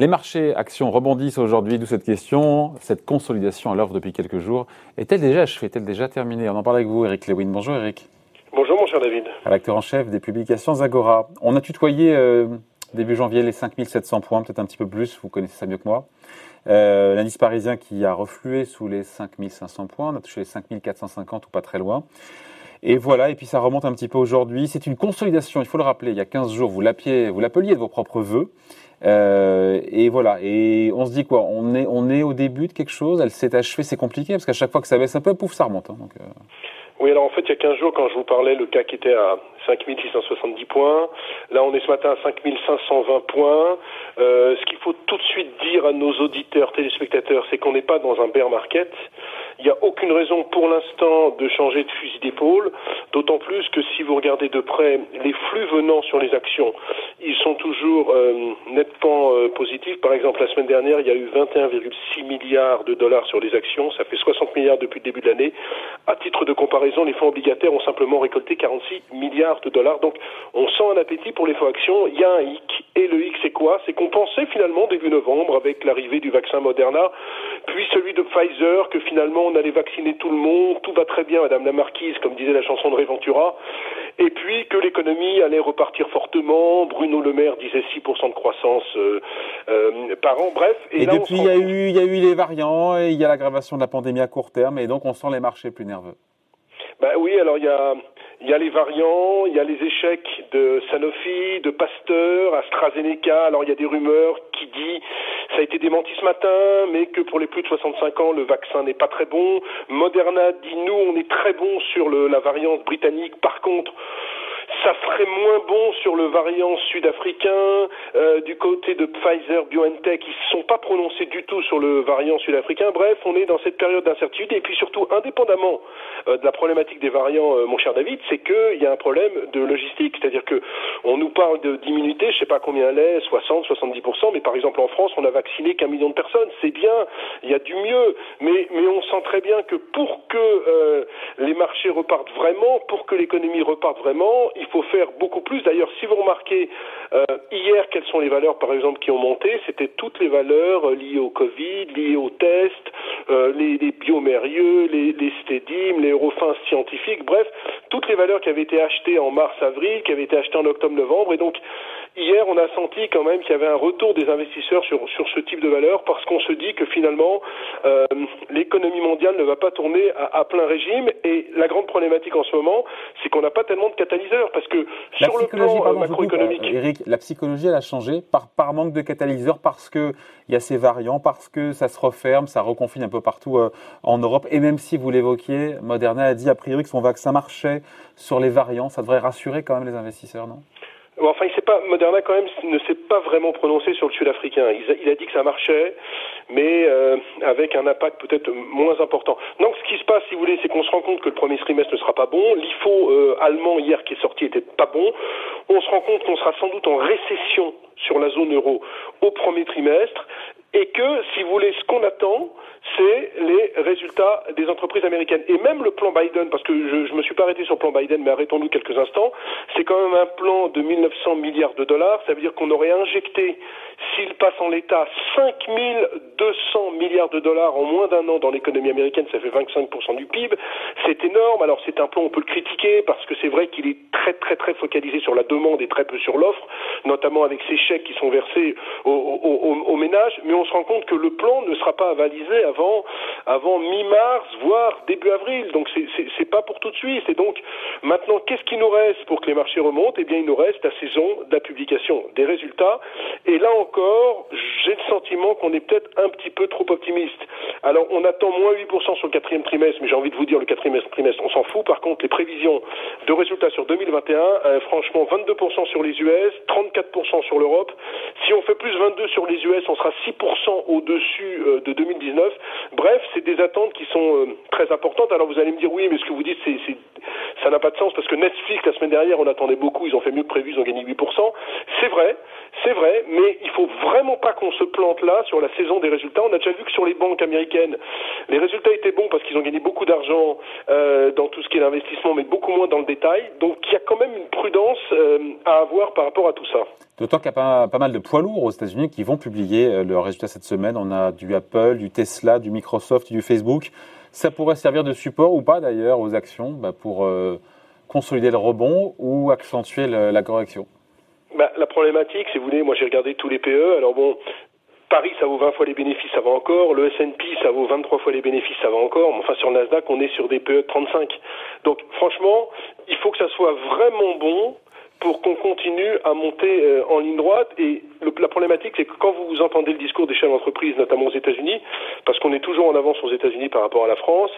Les marchés actions rebondissent aujourd'hui, d'où cette question. Cette consolidation à l'œuvre depuis quelques jours est-elle déjà achevée, est-elle déjà terminée? On en parle avec vous, Eric Lewin. Bonjour, Eric. Bonjour, mon cher David. Acteur en chef des publications Agora. On a tutoyé euh, début janvier les 5700 points, peut-être un petit peu plus, vous connaissez ça mieux que moi. Euh, L'indice parisien qui a reflué sous les 5500 points, on a touché les 5450 ou pas très loin. Et voilà, et puis ça remonte un petit peu aujourd'hui. C'est une consolidation, il faut le rappeler, il y a 15 jours, vous l'appeliez de vos propres voeux. Euh, et voilà, et on se dit quoi? On est, on est au début de quelque chose, elle s'est achevée, c'est compliqué, parce qu'à chaque fois que ça baisse un peu, pouf, ça remonte. Hein, donc, euh... Oui, alors en fait, il y a 15 jours, quand je vous parlais, le CAC était à 5670 points. Là, on est ce matin à 5520 points. Euh, ce qu'il faut tout de suite dire à nos auditeurs, téléspectateurs, c'est qu'on n'est pas dans un bear market. Il n'y a aucune raison pour l'instant de changer de fusil d'épaule, d'autant plus que si vous regardez de près les flux venant sur les actions, ils sont toujours euh, nettement euh, positifs. Par exemple, la semaine dernière, il y a eu 21,6 milliards de dollars sur les actions, ça fait 60 milliards depuis le début de l'année. À titre de comparaison, les fonds obligataires ont simplement récolté 46 milliards de dollars. Donc, on sent un appétit pour les fonds actions. Il y a un hic. Et le hic, c'est quoi? C'est qu'on pensait finalement début novembre, avec l'arrivée du vaccin Moderna, puis celui de Pfizer, que finalement on allait vacciner tout le monde, tout va très bien, Madame la Marquise, comme disait la chanson de Réventura, et puis que l'économie allait repartir fortement. Bruno Le Maire disait 6% de croissance euh, euh, par an. Bref. Et, depuis, il y, a eu, il y a eu les variants, et il y a l'aggravation de la pandémie à court terme, et donc on sent les marchés plus nerveux. Ben oui, alors il y a il y a les variants, il y a les échecs de Sanofi, de Pasteur, AstraZeneca. Alors il y a des rumeurs qui disent, ça a été démenti ce matin, mais que pour les plus de 65 ans, le vaccin n'est pas très bon. Moderna dit, nous, on est très bon sur le, la variante britannique. Par contre, ça serait moins bon sur le variant sud-africain. Euh, du côté de Pfizer, BioNTech, ils ne sont pas prononcés du tout sur le variant sud-africain. Bref, on est dans cette période d'incertitude. Et puis surtout, indépendamment euh, de la problématique des variants, euh, mon cher David, c'est qu'il y a un problème de logistique. C'est-à-dire que on nous parle d'immunité, je ne sais pas combien elle est, 60, 70%, mais par exemple en France, on a vacciné qu'un million de personnes. C'est bien, il y a du mieux, mais, mais on sent très bien que pour que euh, les marchés repartent vraiment, pour que l'économie reparte vraiment, il faut faire beaucoup plus. D'ailleurs, si vous remarquez, euh, hier, quelles sont les valeurs, par exemple, qui ont monté? C'était toutes les valeurs euh, liées au Covid, liées aux tests, euh, les, les biomérieux, les, les stédimes, les eurofins scientifiques, bref, toutes les valeurs qui avaient été achetées en mars-avril, qui avaient été achetées en octobre-novembre. Et donc, hier, on a senti quand même qu'il y avait un retour des investisseurs sur, sur ce type de valeurs parce qu'on se dit que finalement, euh, l'économie mondiale ne va pas tourner à, à, plein régime. Et la grande problématique en ce moment, c'est qu'on n'a pas tellement de catalyseurs parce que la sur le plan macroéconomique. Euh, Eric, la psychologie, elle a changé par, par manque de catalyseurs parce qu'il y a ces variants, parce que ça se referme, ça reconfine un peu partout euh, en Europe. Et même si vous l'évoquiez, Moderna a dit a priori que son vaccin marchait sur les variants, ça devrait rassurer quand même les investisseurs, non? Enfin, il pas, Moderna quand même ne s'est pas vraiment prononcé sur le sud-africain. Il, il, a dit que ça marchait, mais euh, avec un impact peut-être moins important. Donc, ce qui se passe, si vous voulez, c'est qu'on se rend compte que le premier trimestre ne sera pas bon. L'IFO euh, allemand hier qui est sorti était pas bon. On se rend compte qu'on sera sans doute en récession sur la zone euro au premier trimestre et que, si vous voulez, ce qu'on attend, c'est les résultats des entreprises américaines. Et même le plan Biden, parce que je ne me suis pas arrêté sur le plan Biden, mais arrêtons-nous quelques instants, c'est quand même un plan de 1900 milliards de dollars. Ça veut dire qu'on aurait injecté, s'il passe en l'état, 5200 milliards de dollars en moins d'un an dans l'économie américaine. Ça fait 25% du PIB. C'est énorme. Alors c'est un plan, on peut le critiquer, parce que c'est vrai qu'il est très très très focalisé sur la demande et très peu sur l'offre, notamment avec ces chèques qui sont versés aux, ménages. Mais on se rend compte que le plan ne sera pas avalisé avant, avant mi-mars, voire début avril. Donc c'est pas pour tout de suite. Et donc maintenant, qu'est-ce qui nous reste pour que les marchés remontent? Eh bien, il nous reste la saison de la publication des résultats. Et là encore, j'ai le sentiment qu'on est peut-être un petit peu trop optimiste. Alors, on attend moins 8% sur le quatrième trimestre, mais j'ai envie de vous dire le quatrième trimestre, on s'en fout. Par contre, les prévisions de résultats sur 2021, euh, franchement, 22% sur les US, 34% sur l'Europe. Si on fait plus 22 sur les US, on sera 6% au-dessus euh, de 2019. Bref, c'est des attentes qui sont euh, très importantes. Alors vous allez me dire oui, mais ce que vous dites, c'est, ça n'a pas de sens parce que Netflix la semaine dernière, on attendait beaucoup, ils ont fait mieux que prévu, ils ont gagné 8%. C'est vrai, C'est vrai, mais il faut vraiment pas qu'on se plante là sur la saison des résultats. On a déjà vu que sur les banques américaines, les résultats étaient bons parce qu'ils ont gagné beaucoup d'argent euh, dans tout ce qui est l'investissement, mais beaucoup moins dans le détail. Donc il y a quand même une prudence à avoir par rapport à tout ça. D'autant qu'il y a pas, mal de poids lourds aux États-Unis qui vont publier euh, leurs résultats cette semaine. On a du Apple, du Tesla, du Microsoft, du Facebook. Ça pourrait servir de support ou pas d'ailleurs aux actions bah, pour consolider le rebond ou accentuer la correction? Bah, La problématique, si vous voulez, moi j'ai regardé tous les PE. Alors bon, Paris, ça vaut 20 fois les bénéfices, ça va encore. Le S&P, ça vaut 23 fois les bénéfices, ça va encore. Enfin, sur le Nasdaq, on est sur des PE de 35. Donc, franchement, il faut que ça soit vraiment bon pour qu'on continue à monter euh, en ligne droite. Et la problématique, c'est que quand vous entendez le discours des chefs d'entreprise, notamment aux États-Unis, parce qu'on est toujours en avance aux États-Unis par rapport à la France,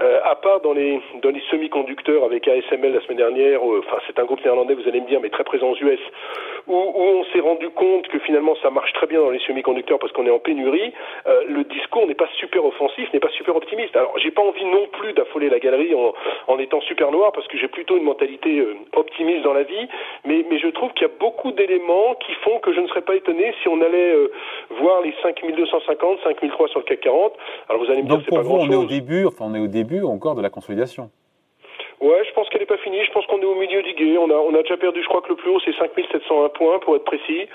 euh, à part dans les, dans les semi-conducteurs avec ASML la semaine dernière, euh, enfin c'est un groupe néerlandais, vous allez me dire, mais très présent aux US, où, où on s'est rendu compte que finalement ça marche très bien dans les semi-conducteurs parce qu'on est en pénurie, euh, le discours n'est pas super offensif, n'est pas super optimiste. Alors j'ai pas envie non plus d'affoler la galerie en, en, étant super noir parce que j'ai plutôt une mentalité euh, optimiste dans la vie, mais, mais je trouve qu'il y a beaucoup d'éléments qui font que je ne serais pas étonné si on allait euh, voir les 5250, 5003 sur le CAC 40. Alors vous allez me dire c'est pas grand chose. On est au début, enfin on est au début encore de la consolidation. Ouais, je pense qu'elle n'est pas finie. Je pense qu'on est au milieu du guet. On a, on a déjà perdu, je crois que le plus haut, c'est 5701 points, pour être précis.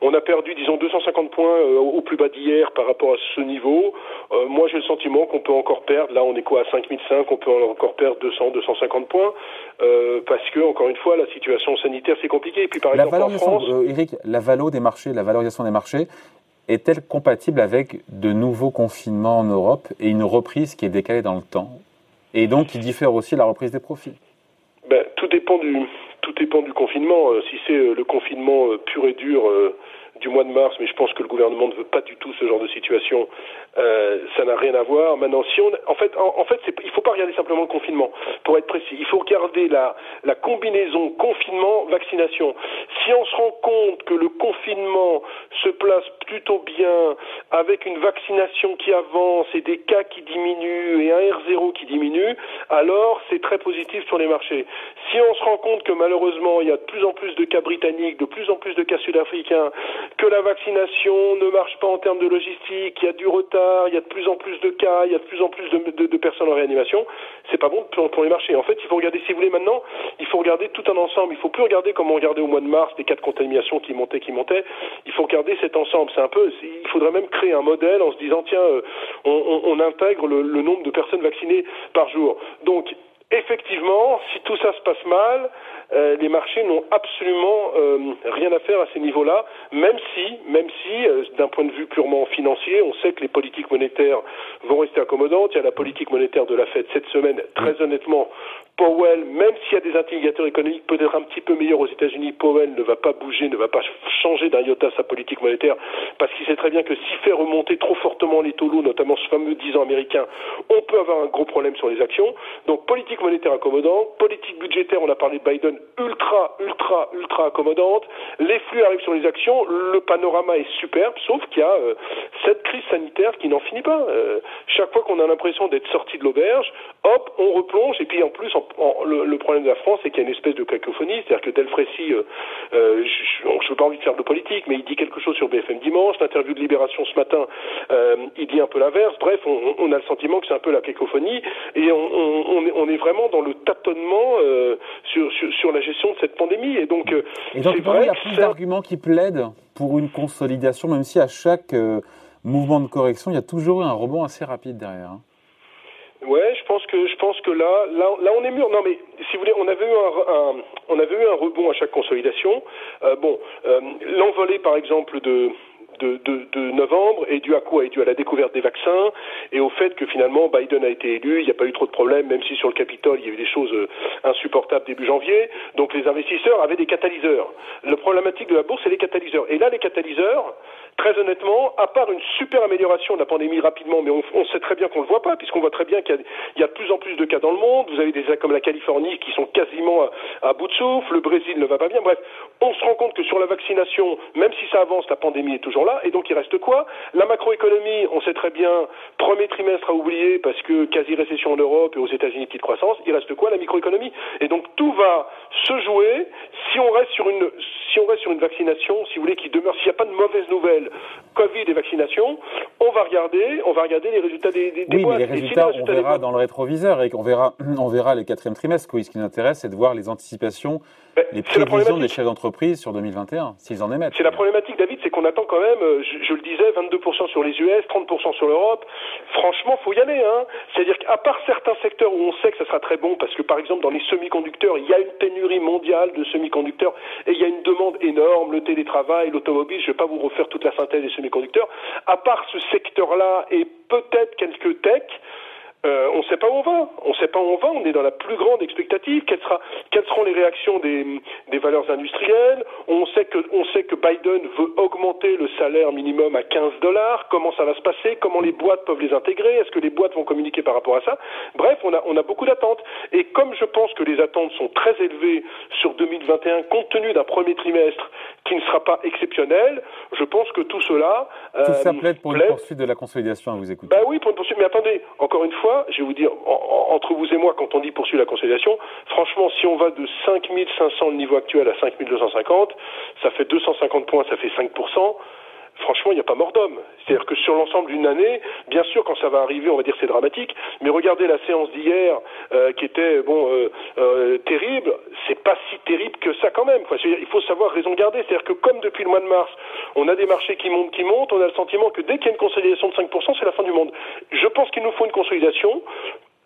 On a perdu, disons, 250 points euh, au plus bas d'hier par rapport à ce niveau. Euh, moi, j'ai le sentiment qu'on peut encore perdre. Là, on est quoi à 5005 On peut encore perdre 200, 250 points. Euh, parce que, encore une fois, la situation sanitaire, c'est compliqué. Et puis, par la exemple, en France... Eric, la valo des marchés, la valorisation des marchés, est-elle compatible avec de nouveaux confinements en Europe et une reprise qui est décalée dans le temps et donc qui diffère aussi la reprise des profits? Ben, Tout dépend du confinement. Euh, si c'est euh, le confinement euh, pur et dur du mois de mars, mais je pense que le gouvernement ne veut pas du tout ce genre de situation. Euh, ça n'a rien à voir. Maintenant, si on, en fait, en, fait, il faut pas regarder simplement le confinement. Pour être précis, il faut regarder la, la combinaison confinement-vaccination. Si on se rend compte que le confinement se place plutôt bien avec une vaccination qui avance et des cas qui diminuent et un R0 qui diminue, alors c'est très positif sur les marchés. Si on se rend compte que malheureusement il y a de plus en plus de cas britanniques, de plus en plus de cas sud-africains, que la vaccination ne marche pas en termes de logistique, il y a du retard, il y a de plus en plus de cas, il y a de plus en plus de, personnes en réanimation, c'est pas bon pour, les marchés. En fait, il faut regarder, si vous voulez maintenant, il faut regarder tout un ensemble. Il faut plus regarder comme on regardait au mois de mars des cas de contamination qui montaient, qui montaient. Il faut regarder cet ensemble. C'est un peu, il faudrait même créer un modèle en se disant tiens, euh, on, intègre le, le nombre de personnes vaccinées par jour. Donc effectivement, si tout ça se passe mal, euh, les marchés n'ont absolument euh, rien à faire à ces niveaux-là, même si, même si, euh, d'un point de vue purement financier, on sait que les politiques monétaires vont rester accommodantes. Il y a la politique monétaire de la Fed cette semaine. Très honnêtement, Powell, même s'il y a des indicateurs économiques peut-être un petit peu meilleurs aux États-Unis, Powell ne va pas bouger, ne va pas changer d'un iota sa politique monétaire, parce qu'il sait très bien que s'il fait remonter trop fortement les taux lourds, notamment ce fameux 10 ans américain, on peut avoir un gros problème sur les actions. Donc politique monétaire accommodante, politique budgétaire, on a parlé de Biden, ultra, ultra, ultra accommodante. Les flux arrivent sur les actions. Le panorama est superbe, sauf qu'il y a euh, cette crise sanitaire qui n'en finit pas. Euh, chaque fois qu'on a l'impression d'être sorti de l'auberge, hop, on replonge. Et puis en plus, le, problème de la France, c'est qu'il y a une espèce de cacophonie. C'est-à-dire que Delfrécy, euh, euh je ne veux pas envie de faire de politique, mais il dit quelque chose sur BFM dimanche. L'interview de Libération ce matin, il dit un peu l'inverse. Bref, on, a le sentiment que c'est un peu la cacophonie. Et on, est, vraiment dans le tâtonnement sur, sur, sur la gestion de cette pandémie. Et donc, euh, et donc il y a plus d'arguments qui plaident pour une consolidation, même si à chaque euh, mouvement de correction, il y a toujours un rebond assez rapide derrière. Hein. Ouais, je pense que je pense que là, là, là, on est mûr. Non, mais si vous voulez, on avait eu un, on avait eu un rebond à chaque consolidation. Euh, bon, l'envolée, par exemple, de de, novembre est dû à quoi? Est dû à la découverte des vaccins et au fait que finalement Biden a été élu, il n'y a pas eu trop de problèmes, même si sur le Capitole il y a eu des choses euh, insupportables début janvier. Donc les investisseurs avaient des catalyseurs. Le problématique de la bourse, c'est les catalyseurs. Et là, les catalyseurs, très honnêtement, à part une super amélioration de la pandémie rapidement, mais on, sait très bien qu'on ne le voit pas, puisqu'on voit très bien qu'il y, a de plus en plus de cas dans le monde. Vous avez des États comme la Californie qui sont quasiment à, bout de souffle, le Brésil ne va pas bien. Bref, on se rend compte que sur la vaccination, même si ça avance, la pandémie est toujours là. Et donc il reste quoi? La macroéconomie, on sait très bien, premier trimestre à oublier parce que quasi-récession en Europe et aux États-Unis, petite croissance. Il reste quoi La microéconomie? Et donc tout va se jouer si on reste sur une si on reste sur une vaccination, si vous voulez, qui demeure, s'il n'y a pas de mauvaises nouvelles, Covid et vaccination, on va regarder, on va regarder les résultats des, des, oui, mais les résultats, on verra dans le rétroviseur et on verra, on verra les quatrièmes trimestres. Ce qui nous intéresse, c'est de voir les anticipations ben, les prévisions des chefs d'entreprise sur 2021, s'ils en émettent. C'est la problématique, David, c'est qu'on attend quand même, je, le disais, 22% sur les US, 30% sur l'Europe. Franchement, faut y aller. Hein. C'est-à-dire qu'à part certains secteurs où on sait que ça sera très bon, parce que par exemple dans les semi-conducteurs, il y a une pénurie mondiale de semi-conducteurs et il y a une demande énorme, le télétravail, l'automobile, je ne vais pas vous refaire toute la synthèse des semi-conducteurs. À part ce secteur-là et peut-être quelques techs, euh, on ne sait pas où on va. On ne sait pas où on va. On est dans la plus grande expectative. Quelles, sera, seront les réactions des, des, valeurs industrielles On sait que on sait que Biden veut augmenter le salaire minimum à 15 dollars. Comment ça va se passer? Comment les boîtes peuvent les intégrer? Est-ce que les boîtes vont communiquer par rapport à ça? Bref, on a on a beaucoup d'attentes. Et comme je pense que les attentes sont très élevées sur 2021, compte tenu d'un premier trimestre qui ne sera pas exceptionnel, je pense que tout cela tout ça euh, plaide pour une poursuite de la consolidation à vous écouter. Bah oui, pour une poursuite. Mais attendez, encore une fois je vais vous dire, entre vous et moi, quand on dit poursuivre la consolidation, franchement, si on va de 5500 le niveau actuel à 5250, ça fait 250 points, ça fait 5% franchement, il n'y a pas mort d'homme. C'est-à-dire que sur l'ensemble d'une année, bien sûr, quand ça va arriver, on va dire c'est dramatique, mais regardez la séance d'hier euh, qui était bon euh, euh, terrible, c'est pas si terrible que ça quand même. Il faut savoir raison garder. C'est-à-dire que comme depuis le mois de mars, on a des marchés qui montent, qui montent, on a le sentiment que dès qu'il y a une consolidation de 5%, c'est la fin du monde. Je pense qu'il nous faut une consolidation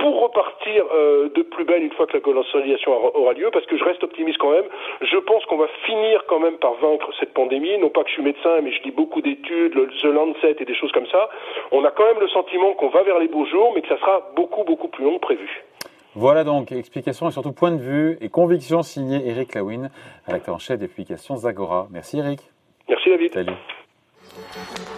pour repartir euh, de plus belle une fois que la consolidation aura lieu, parce que je reste optimiste quand même. Je pense qu'on va finir quand même par vaincre cette pandémie. Non pas que je suis médecin, mais je lis beaucoup d'études, le The Lancet et des choses comme ça. On a quand même le sentiment qu'on va vers les beaux jours, mais que ça sera beaucoup, beaucoup plus long que prévu. Voilà donc, explication et surtout point de vue et conviction signé Eric Lawin, rédacteur en chef des publications Zagora. Merci Eric. Merci David. Salut.